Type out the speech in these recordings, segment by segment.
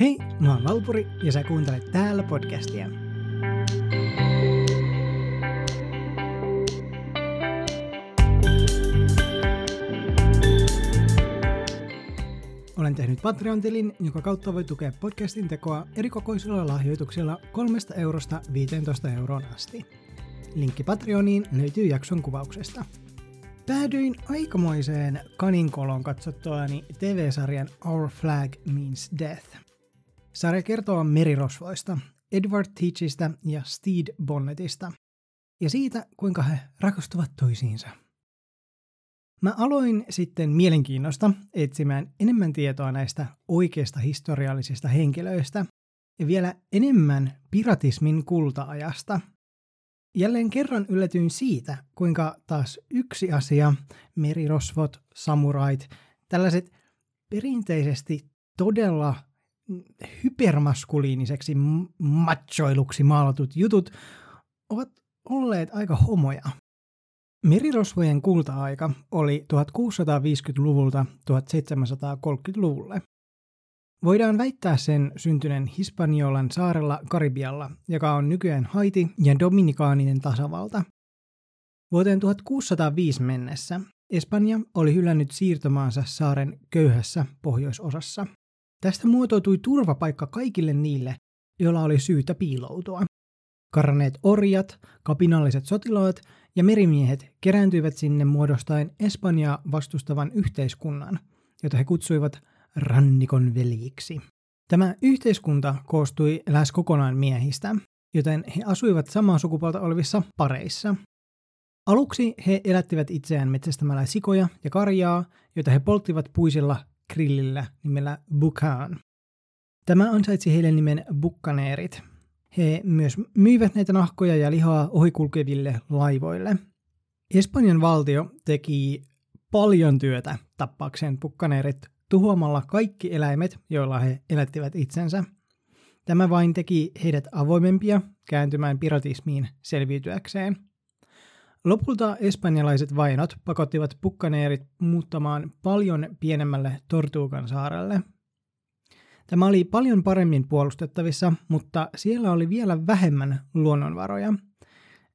Hei, mä oon Valpuri ja sä kuuntelet täällä podcastia. Olen tehnyt Patreon-tilin, jonka kautta voi tukea podcastin tekoa erikokoisilla lahjoituksilla 3 eurosta 15 euroon asti. Linkki Patreoniin löytyy jakson kuvauksesta. Päädyin aikamoiseen kaninkoloon katsottuani TV-sarjan Our Flag Means Death. Sarja kertoo merirosvoista, Edward Teachistä ja Steed Bonnetista, ja siitä, kuinka he rakastuvat toisiinsa. Mä aloin sitten mielenkiinnosta etsimään enemmän tietoa näistä oikeista historiallisista henkilöistä ja vielä enemmän piratismin kultaajasta. Jälleen kerran yllätyin siitä, kuinka taas yksi asia, merirosvot, samurait, tällaiset perinteisesti todella hypermaskuliiniseksi machoiluksi maalatut jutut ovat olleet aika homoja. Merirosvojen kulta-aika oli 1650-luvulta 1730-luvulle. Voidaan väittää sen syntyneen Hispaniolan saarella Karibialla, joka on nykyään Haiti ja Dominikaaninen tasavalta. Vuoteen 1605 mennessä Espanja oli hylännyt siirtomaansa saaren köyhässä pohjoisosassa. Tästä muotoutui turvapaikka kaikille niille, joilla oli syytä piiloutua. Karneet orjat, kapinalliset sotilaat ja merimiehet kerääntyivät sinne muodostaen Espanjaa vastustavan yhteiskunnan, jota he kutsuivat rannikon veljiksi. Tämä yhteiskunta koostui lähes kokonaan miehistä, joten he asuivat samaa sukupuolta olevissa pareissa. Aluksi he elättivät itseään metsästämällä sikoja ja karjaa, joita he polttivat puisilla grillillä nimellä bukaan. Tämä ansaitsi heille nimen bukkaneerit, he myös myivät näitä nahkoja ja lihaa ohikulkeville laivoille. Espanjan valtio teki paljon työtä tappaakseen pukkaneerit tuhoamalla kaikki eläimet, joilla he elättivät itsensä. Tämä vain teki heidät avoimempia kääntymään piratismiin selviytyäkseen. Lopulta espanjalaiset vainot pakottivat pukkaneerit muuttamaan paljon pienemmälle Tortuukan saarelle – Tämä oli paljon paremmin puolustettavissa, mutta siellä oli vielä vähemmän luonnonvaroja.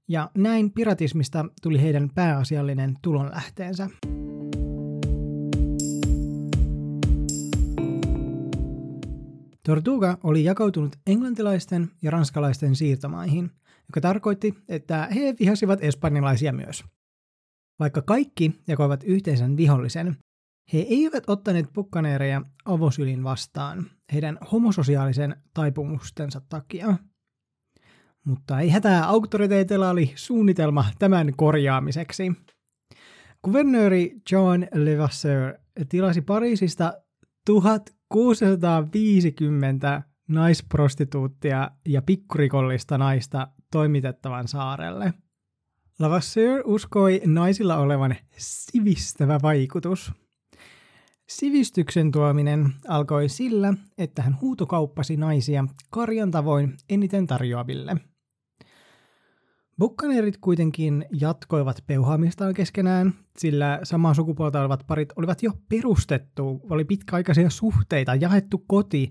Ja näin piratismista tuli heidän pääasiallinen tulonlähteensä. Tortuga oli jakautunut englantilaisten ja ranskalaisten siirtomaihin, joka tarkoitti, että he vihasivat espanjalaisia myös. Vaikka kaikki jakoivat yhteisen vihollisen, he eivät ottaneet pukkaneereja avosylin vastaan heidän homososiaalisen taipumustensa takia. Mutta ei hätää, auktoriteetilla oli suunnitelma tämän korjaamiseksi. Kuvernööri John Levasseur tilasi Pariisista 1650 naisprostituuttia ja pikkurikollista naista toimitettavan saarelle. Lavasseur uskoi naisilla olevan sivistävä vaikutus – Sivistyksen tuominen alkoi sillä, että hän huutokauppasi naisia karjan tavoin eniten tarjoaville. Bukkaneerit kuitenkin jatkoivat peuhaamistaan keskenään, sillä samaa sukupuolta olevat parit olivat jo perustettu, oli pitkäaikaisia suhteita, jaettu koti.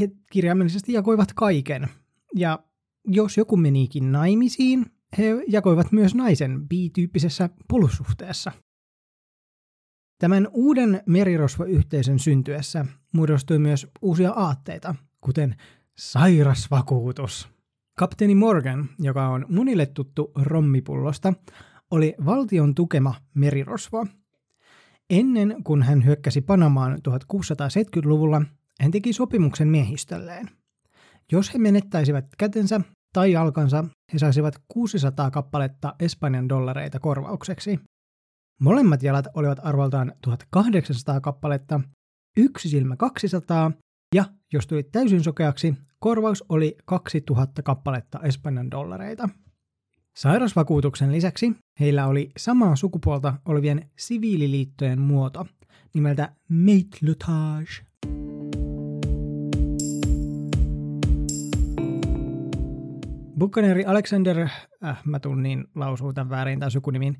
He kirjaimellisesti jakoivat kaiken. Ja jos joku menikin naimisiin, he jakoivat myös naisen bi-tyyppisessä polussuhteessa. Tämän uuden merirosvoyhteisön syntyessä muodostui myös uusia aatteita, kuten sairasvakuutus. Kapteeni Morgan, joka on monille tuttu rommipullosta, oli valtion tukema merirosvo. Ennen kuin hän hyökkäsi Panamaan 1670-luvulla, hän teki sopimuksen miehistölleen. Jos he menettäisivät kätensä tai jalkansa, he saisivat 600 kappaletta Espanjan dollareita korvaukseksi. Molemmat jalat olivat arvoltaan 1800 kappaletta, yksi silmä 200 ja jos tuli täysin sokeaksi, korvaus oli 2000 kappaletta Espanjan dollareita. Sairausvakuutuksen lisäksi heillä oli samaa sukupuolta olevien siviililiittojen muoto nimeltä matelotage. Bukkaneeri Alexander, äh, mä tunnin lausuu tämän väärin tai sukunimin,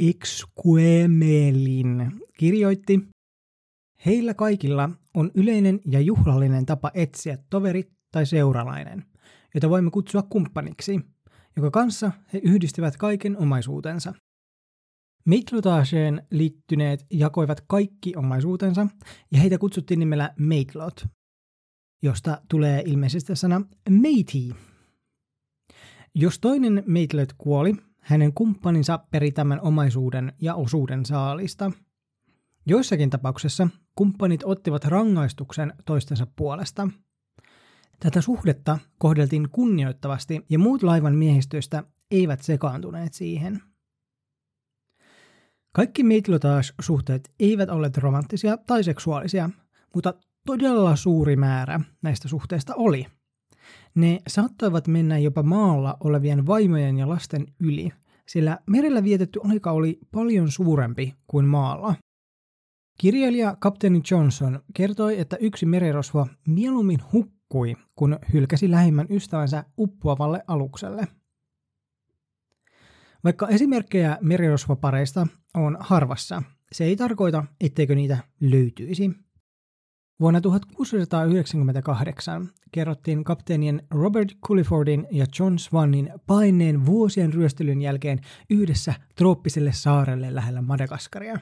Exquemelin kirjoitti, Heillä kaikilla on yleinen ja juhlallinen tapa etsiä toveri tai seuralainen, jota voimme kutsua kumppaniksi, joka kanssa he yhdistävät kaiken omaisuutensa. Meitlotageen liittyneet jakoivat kaikki omaisuutensa ja heitä kutsuttiin nimellä meitlot, josta tulee ilmeisesti sana meiti. Jos toinen meitlot kuoli, hänen kumppaninsa peri tämän omaisuuden ja osuuden saalista. Joissakin tapauksessa kumppanit ottivat rangaistuksen toistensa puolesta. Tätä suhdetta kohdeltiin kunnioittavasti ja muut laivan miehistöistä eivät sekaantuneet siihen. Kaikki Mitlotage-suhteet eivät olleet romanttisia tai seksuaalisia, mutta todella suuri määrä näistä suhteista oli. Ne saattoivat mennä jopa maalla olevien vaimojen ja lasten yli, sillä merellä vietetty aika oli paljon suurempi kuin maalla. Kirjailija kapteeni Johnson kertoi, että yksi merirosvo mieluummin hukkui, kun hylkäsi lähimmän ystävänsä uppoavalle alukselle. Vaikka esimerkkejä merirosvopareista on harvassa, se ei tarkoita, etteikö niitä löytyisi. Vuonna 1698 kerrottiin kapteenien Robert Cullifordin ja John Swannin paineen vuosien ryöstelyn jälkeen yhdessä trooppiselle saarelle lähellä Madagaskaria.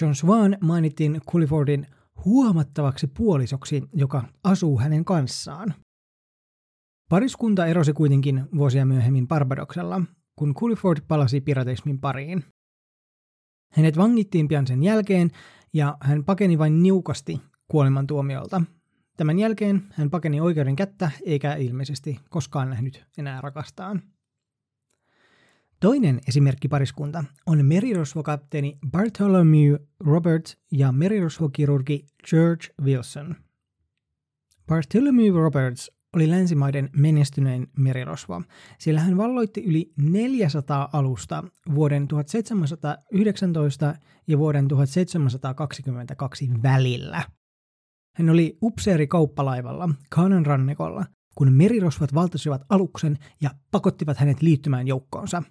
John Swan mainittiin Cullifordin huomattavaksi puolisoksi, joka asuu hänen kanssaan. Pariskunta erosi kuitenkin vuosia myöhemmin Barbadoksella, kun Culliford palasi piratismin pariin. Hänet vangittiin pian sen jälkeen ja hän pakeni vain niukasti kuolemantuomiolta. Tämän jälkeen hän pakeni oikeuden kättä eikä ilmeisesti koskaan nähnyt enää rakastaan. Toinen esimerkkipariskunta on merirosvokapteeni Bartholomew Roberts ja merirosvokirurgi George Wilson. Bartholomew Roberts oli länsimaiden menestynein merirosvo, sillä hän valloitti yli 400 alusta vuoden 1719 ja vuoden 1722 välillä. Hän oli upseeri kauppalaivalla Kaanan rannikolla, kun merirosvat valtasivat aluksen ja pakottivat hänet liittymään joukkoonsa.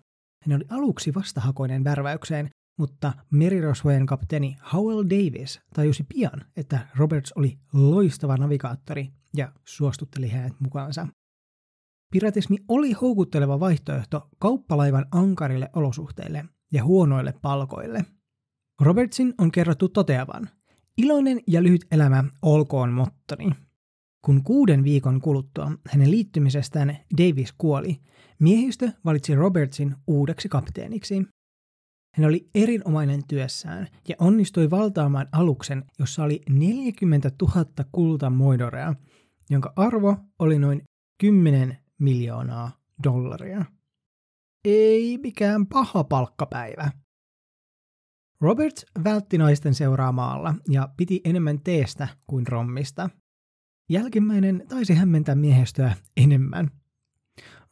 Hän oli aluksi vastahakoinen värväykseen, mutta merirosvojen kapteeni Howell Davis tajusi pian, että Roberts oli loistava navigaattori ja suostutteli hänet mukaansa. Piratismi oli houkutteleva vaihtoehto kauppalaivan ankarille olosuhteille ja huonoille palkoille. Robertsin on kerrottu toteavan, iloinen ja lyhyt elämä olkoon mottoni. Kun kuuden viikon kuluttua hänen liittymisestään Davis kuoli, miehistö valitsi Robertsin uudeksi kapteeniksi. Hän oli erinomainen työssään ja onnistui valtaamaan aluksen, jossa oli 40 000 kultamoidorea, jonka arvo oli noin 10 miljoonaa dollaria. Ei mikään paha palkkapäivä. Robert vältti naisten seuraa maalla ja piti enemmän teestä kuin rommista. Jälkimmäinen taisi hämmentää miehistöä enemmän.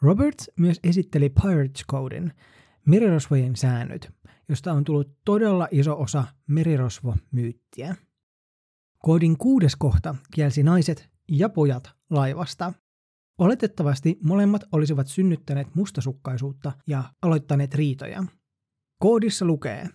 Roberts myös esitteli Pirates Codein, merirosvojen säännöt, josta on tullut todella iso osa merirosvo-myyttiä. Koodin kuudes kohta kielsi naiset ja pojat laivasta. Oletettavasti molemmat olisivat synnyttäneet mustasukkaisuutta ja aloittaneet riitoja. Koodissa lukee,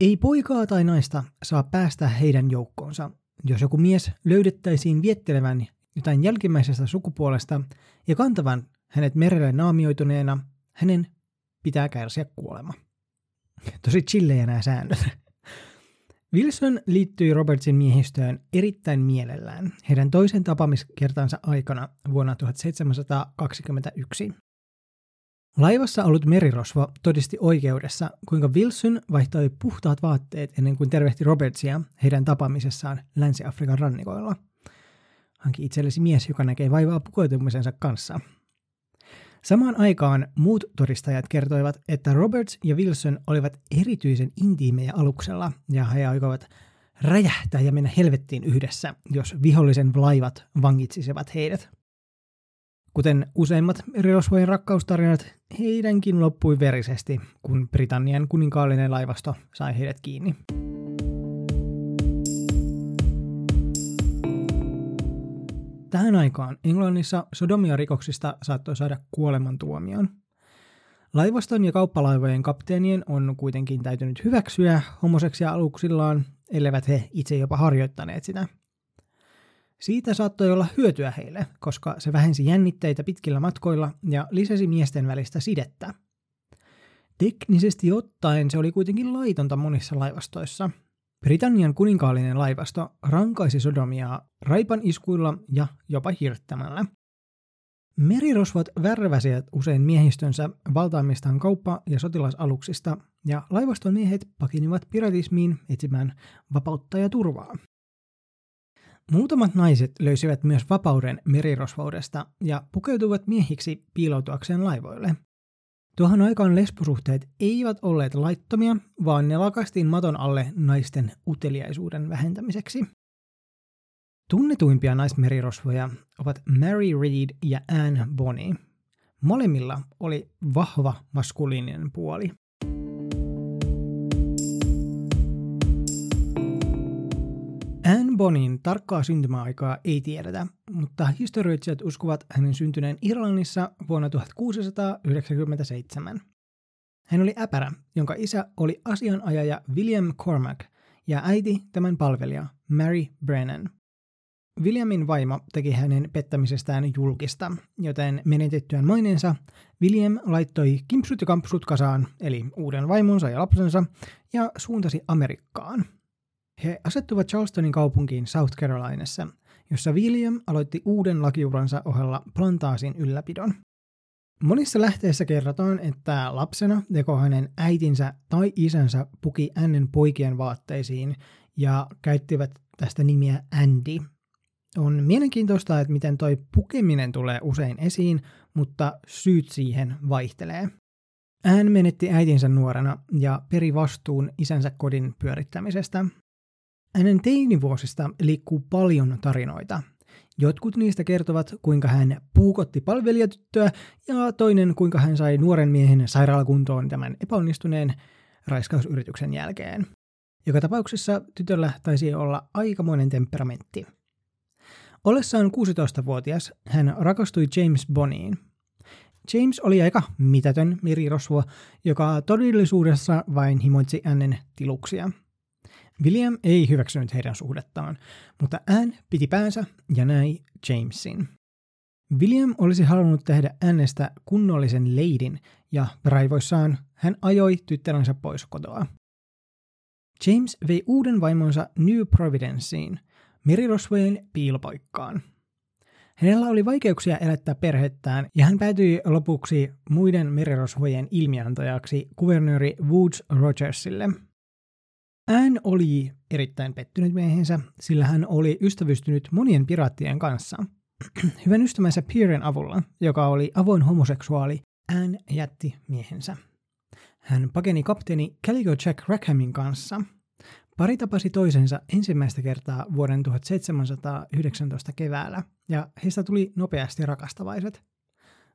ei poikaa tai naista saa päästä heidän joukkoonsa. Jos joku mies löydettäisiin viettelevän jotain jälkimmäisestä sukupuolesta ja kantavan hänet merelle naamioituneena, hänen pitää kärsiä kuolema. Tosi chillejä nämä säännöt. Wilson liittyi Robertsin miehistöön erittäin mielellään heidän toisen tapaamiskertansa aikana vuonna 1721. Laivassa ollut merirosvo todisti oikeudessa, kuinka Wilson vaihtoi puhtaat vaatteet ennen kuin tervehti Robertsia heidän tapaamisessaan Länsi-Afrikan rannikoilla. Hanki itsellesi mies, joka näkee vaivaa pukeutumisensa kanssa. Samaan aikaan muut todistajat kertoivat, että Roberts ja Wilson olivat erityisen intiimejä aluksella ja he aikoivat räjähtää ja mennä helvettiin yhdessä, jos vihollisen laivat vangitsisivat heidät. Kuten useimmat merirosvojen rakkaustarinat, heidänkin loppui verisesti, kun Britannian kuninkaallinen laivasto sai heidät kiinni. Tähän aikaan Englannissa sodomia rikoksista saattoi saada kuolemantuomion. Laivaston ja kauppalaivojen kapteenien on kuitenkin täytynyt hyväksyä homoseksia aluksillaan, elleivät he itse jopa harjoittaneet sitä. Siitä saattoi olla hyötyä heille, koska se vähensi jännitteitä pitkillä matkoilla ja lisäsi miesten välistä sidettä. Teknisesti ottaen se oli kuitenkin laitonta monissa laivastoissa. Britannian kuninkaallinen laivasto rankaisi sodomiaa raipan iskuilla ja jopa hirttämällä. Merirosvot värväsivät usein miehistönsä valtaamistaan kauppa- ja sotilasaluksista, ja laivaston miehet pakinivat piratismiin etsimään vapautta ja turvaa. Muutamat naiset löysivät myös vapauden merirosvoudesta ja pukeutuivat miehiksi piiloutuakseen laivoille. Tuohon aikaan lesbosuhteet eivät olleet laittomia, vaan ne lakastiin maton alle naisten uteliaisuuden vähentämiseksi. Tunnetuimpia naismerirosvoja ovat Mary Read ja Anne Bonny. Molemmilla oli vahva maskuliininen puoli. Bonin tarkkaa syntymäaikaa ei tiedetä, mutta historioitsijat uskovat hänen syntyneen Irlannissa vuonna 1697. Hän oli äpärä, jonka isä oli asianajaja William Cormac ja äiti tämän palvelija Mary Brennan. Williamin vaimo teki hänen pettämisestään julkista, joten menetettyään maineensa William laittoi kimpsut ja kampsut kasaan, eli uuden vaimonsa ja lapsensa, ja suuntasi Amerikkaan – he asettuvat Charlestonin kaupunkiin South Carolinassa, jossa William aloitti uuden lakiuransa ohella plantaasin ylläpidon. Monissa lähteissä kerrotaan, että lapsena joko hänen äitinsä tai isänsä puki ännen poikien vaatteisiin ja käyttivät tästä nimiä Andy. On mielenkiintoista, että miten toi pukeminen tulee usein esiin, mutta syyt siihen vaihtelee. Hän menetti äitinsä nuorena ja peri vastuun isänsä kodin pyörittämisestä. Hänen teinivuosista liikkuu paljon tarinoita. Jotkut niistä kertovat, kuinka hän puukotti palvelijatyttöä ja toinen, kuinka hän sai nuoren miehen sairaalakuntoon tämän epäonnistuneen raiskausyrityksen jälkeen. Joka tapauksessa tytöllä taisi olla aikamoinen temperamentti. Ollessaan 16-vuotias hän rakastui James Bonnyin. James oli aika mitätön merirosvo, joka todellisuudessa vain himoitsi hänen tiluksia – William ei hyväksynyt heidän suhdettaan, mutta Anne piti päänsä ja näi Jamesin. William olisi halunnut tehdä Annestä kunnollisen leidin ja raivoissaan hän ajoi tyttärensä pois kotoa. James vei uuden vaimonsa New Providenceen, merirosvojen piilopaikkaan. Hänellä oli vaikeuksia elättää perhettään ja hän päätyi lopuksi muiden merirosvojen ilmiantajaksi kuvernööri Woods Rogersille – Anne oli erittäin pettynyt miehensä, sillä hän oli ystävystynyt monien piraattien kanssa. Hyvän ystävänsä Pierren avulla, joka oli avoin homoseksuaali, Anne jätti miehensä. Hän pakeni kapteeni Calico Jack Rackhamin kanssa. Pari tapasi toisensa ensimmäistä kertaa vuoden 1719 keväällä, ja heistä tuli nopeasti rakastavaiset.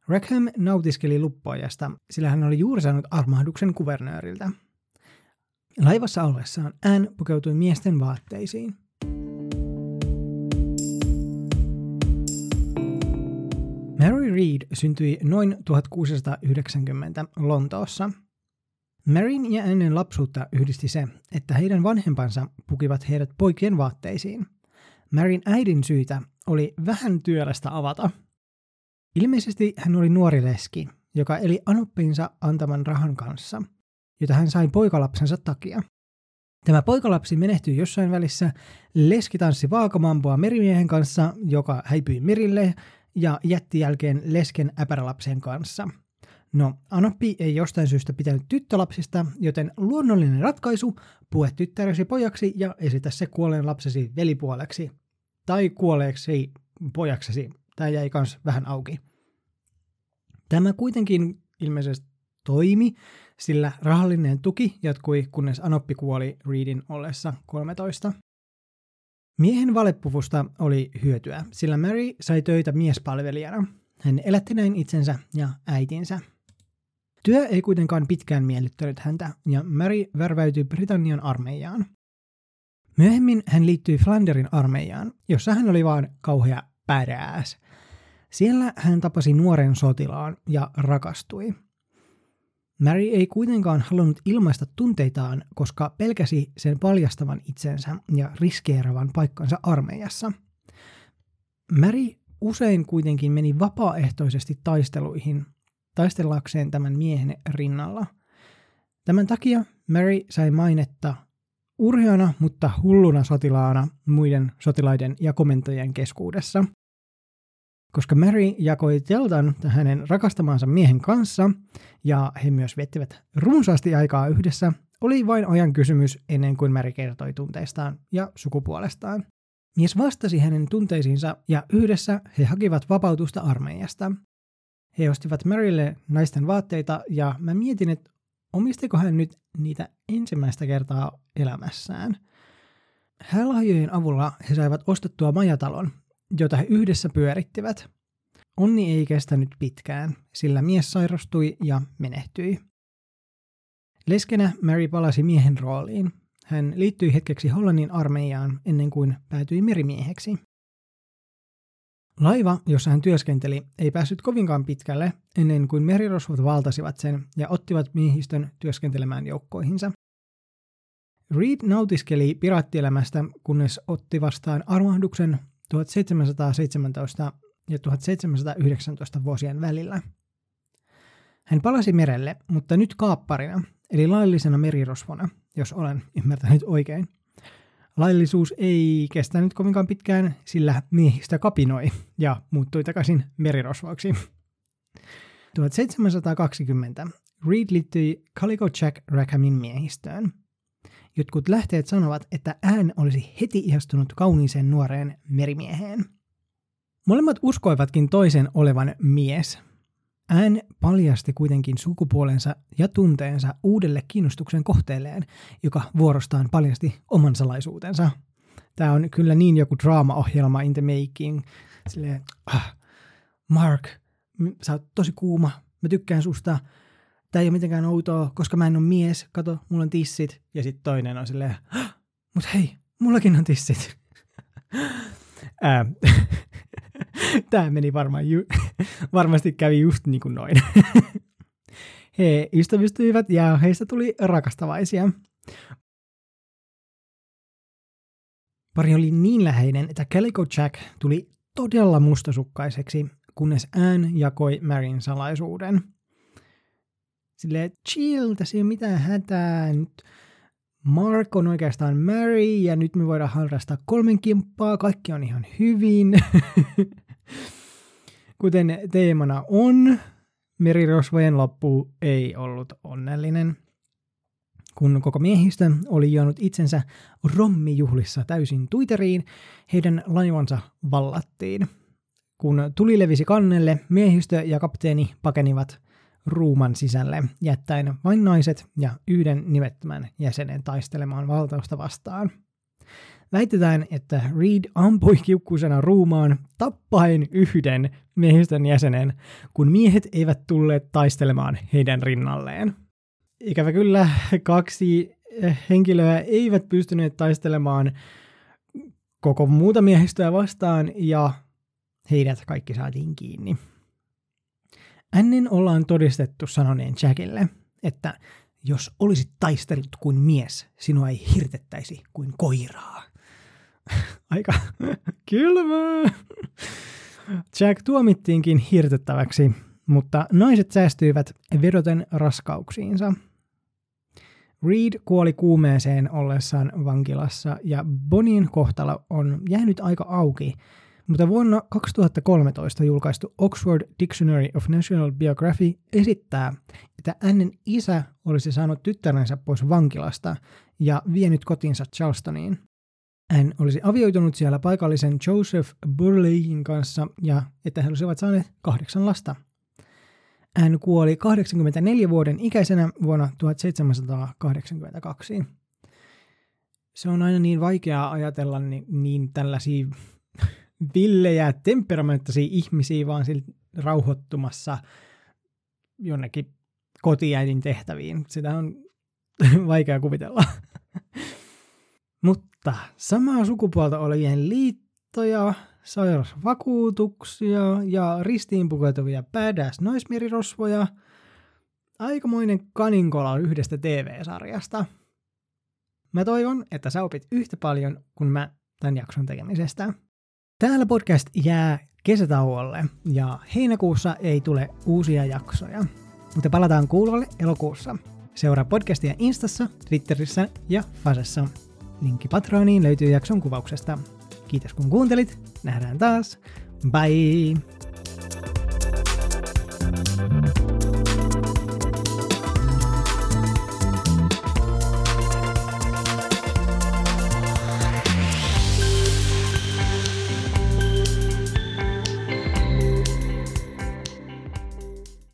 Rackham nautiskeli luppoajasta, sillä hän oli juuri saanut armahduksen kuvernööriltä – Laivassa ollessaan Anne pukeutui miesten vaatteisiin. Mary Read syntyi noin 1690 Lontoossa. Maryn ja Annen lapsuutta yhdisti se, että heidän vanhempansa pukivat heidät poikien vaatteisiin. Maryn äidin syytä oli vähän työlästä avata. Ilmeisesti hän oli nuori leski, joka eli anoppinsa antaman rahan kanssa – jota hän sai poikalapsensa takia. Tämä poikalapsi menehtyi jossain välissä, leski tanssi vaakamampoa merimiehen kanssa, joka häipyi merille ja jätti jälkeen lesken äpärälapsen kanssa. No, Anoppi ei jostain syystä pitänyt tyttölapsista, joten luonnollinen ratkaisu, pue tyttäresi pojaksi ja esitä se kuolleen lapsesi velipuoleksi. Tai kuolleeksi pojaksesi. Tämä jäi kans vähän auki. Tämä kuitenkin ilmeisesti toimi, sillä rahallinen tuki jatkui, kunnes Anoppi kuoli Reedin ollessa 13. Miehen valepuvusta oli hyötyä, sillä Mary sai töitä miespalvelijana. Hän elätti näin itsensä ja äitinsä. Työ ei kuitenkaan pitkään miellyttänyt häntä, ja Mary värväytyi Britannian armeijaan. Myöhemmin hän liittyi Flanderin armeijaan, jossa hän oli vain kauhea badass. Siellä hän tapasi nuoren sotilaan ja rakastui – Mary ei kuitenkaan halunnut ilmaista tunteitaan, koska pelkäsi sen paljastavan itsensä ja riskeeravan paikkansa armeijassa. Mary usein kuitenkin meni vapaaehtoisesti taisteluihin taistellakseen tämän miehen rinnalla. Tämän takia Mary sai mainetta urheana, mutta hulluna sotilaana muiden sotilaiden ja komentajien keskuudessa. Koska Mary jakoi teltan hänen rakastamansa miehen kanssa, ja he myös viettivät runsaasti aikaa yhdessä, oli vain ajan kysymys ennen kuin Mary kertoi tunteistaan ja sukupuolestaan. Mies vastasi hänen tunteisiinsa ja yhdessä he hakivat vapautusta armeijasta. He ostivat Marylle naisten vaatteita ja mä mietin, että omistiko hän nyt niitä ensimmäistä kertaa elämässään. Hälahjojen avulla he saivat ostettua majatalon, jota he yhdessä pyörittivät. Onni ei kestänyt pitkään, sillä mies sairastui ja menehtyi. Leskenä Mary palasi miehen rooliin. Hän liittyi hetkeksi Hollannin armeijaan ennen kuin päätyi merimieheksi. Laiva, jossa hän työskenteli, ei päässyt kovinkaan pitkälle ennen kuin merirosvot valtasivat sen ja ottivat miehistön työskentelemään joukkoihinsa. Reed nautiskeli piraattielämästä, kunnes otti vastaan armahduksen 1717 ja 1719 vuosien välillä. Hän palasi merelle, mutta nyt kaapparina, eli laillisena merirosvona, jos olen ymmärtänyt oikein. Laillisuus ei kestänyt kovinkaan pitkään, sillä miehistä kapinoi ja muuttui takaisin merirosvoiksi. 1720 Reed liittyi Calico Jack Rackhamin miehistöön. Jotkut lähteet sanovat, että hän olisi heti ihastunut kauniiseen nuoreen merimieheen. Molemmat uskoivatkin toisen olevan mies. Hän paljasti kuitenkin sukupuolensa ja tunteensa uudelle kiinnostuksen kohteelleen, joka vuorostaan paljasti oman salaisuutensa. Tämä on kyllä niin joku draama-ohjelma in the making. Silleen, ah, Mark, sä oot tosi kuuma, mä tykkään susta. Tämä ei ole mitenkään outoa, koska mä en ole mies. Kato, mulla on tissit. Ja sitten toinen on silleen, ah, mut hei, mullakin on tissit. Tämä meni varmaan ju- varmasti kävi just niin kuin noin. He ystävystyivät ja heistä tuli rakastavaisia. Pari oli niin läheinen, että Calico Jack tuli todella mustasukkaiseksi, kunnes Anne jakoi Maryn salaisuuden. Silleen, chill, tässä ei ole mitään hätää. Nyt Mark on oikeastaan Mary ja nyt me voidaan harrastaa kolmen kimppaa. Kaikki on ihan hyvin. Kuten teemana on, merirosvojen loppu ei ollut onnellinen. Kun koko miehistö oli juonut itsensä rommijuhlissa täysin tuiteriin, heidän laivansa vallattiin. Kun tuli levisi kannelle, miehistö ja kapteeni pakenivat ruuman sisälle, jättäen vain naiset ja yhden nimettömän jäsenen taistelemaan valtausta vastaan – Väitetään, että Reed ampui kiukkuisena ruumaan tappaen yhden miehistön jäsenen, kun miehet eivät tulleet taistelemaan heidän rinnalleen. Ikävä kyllä kaksi henkilöä eivät pystyneet taistelemaan koko muuta miehistöä vastaan ja heidät kaikki saatiin kiinni. Ennen ollaan todistettu sanoneen Jackille, että jos olisit taistellut kuin mies, sinua ei hirtettäisi kuin koiraa. Aika kylmää. Jack tuomittiinkin hirtettäväksi, mutta naiset säästyivät vedoten raskauksiinsa. Reed kuoli kuumeeseen ollessaan vankilassa ja Bonin kohtalo on jäänyt aika auki, mutta vuonna 2013 julkaistu Oxford Dictionary of National Biography esittää, että hänen isä olisi saanut tyttärensä pois vankilasta ja vienyt kotinsa Charlestoniin. Hän olisi avioitunut siellä paikallisen Joseph Burleyin kanssa ja että he olisivat saaneet kahdeksan lasta. Hän kuoli 84 vuoden ikäisenä vuonna 1782. Se on aina niin vaikeaa ajatella niin, niin tällaisia villejä, temperamenttisia ihmisiä vaan rauhoittumassa jonnekin kotiäidin tehtäviin. Sitä on vaikea kuvitella. Mutta samaa sukupuolta olevien liittoja, sairausvakuutuksia ja ristiin pukeutuvia badass naismerirosvoja aikamoinen kaninkola yhdestä TV-sarjasta. Mä toivon, että sä opit yhtä paljon kuin mä tämän jakson tekemisestä. Täällä podcast jää kesätauolle ja heinäkuussa ei tule uusia jaksoja, mutta palataan kuulolle elokuussa. Seuraa podcastia Instassa, Twitterissä ja Fasessa. Linkki Patroniin löytyy jakson kuvauksesta. Kiitos kun kuuntelit. Nähdään taas. Bye!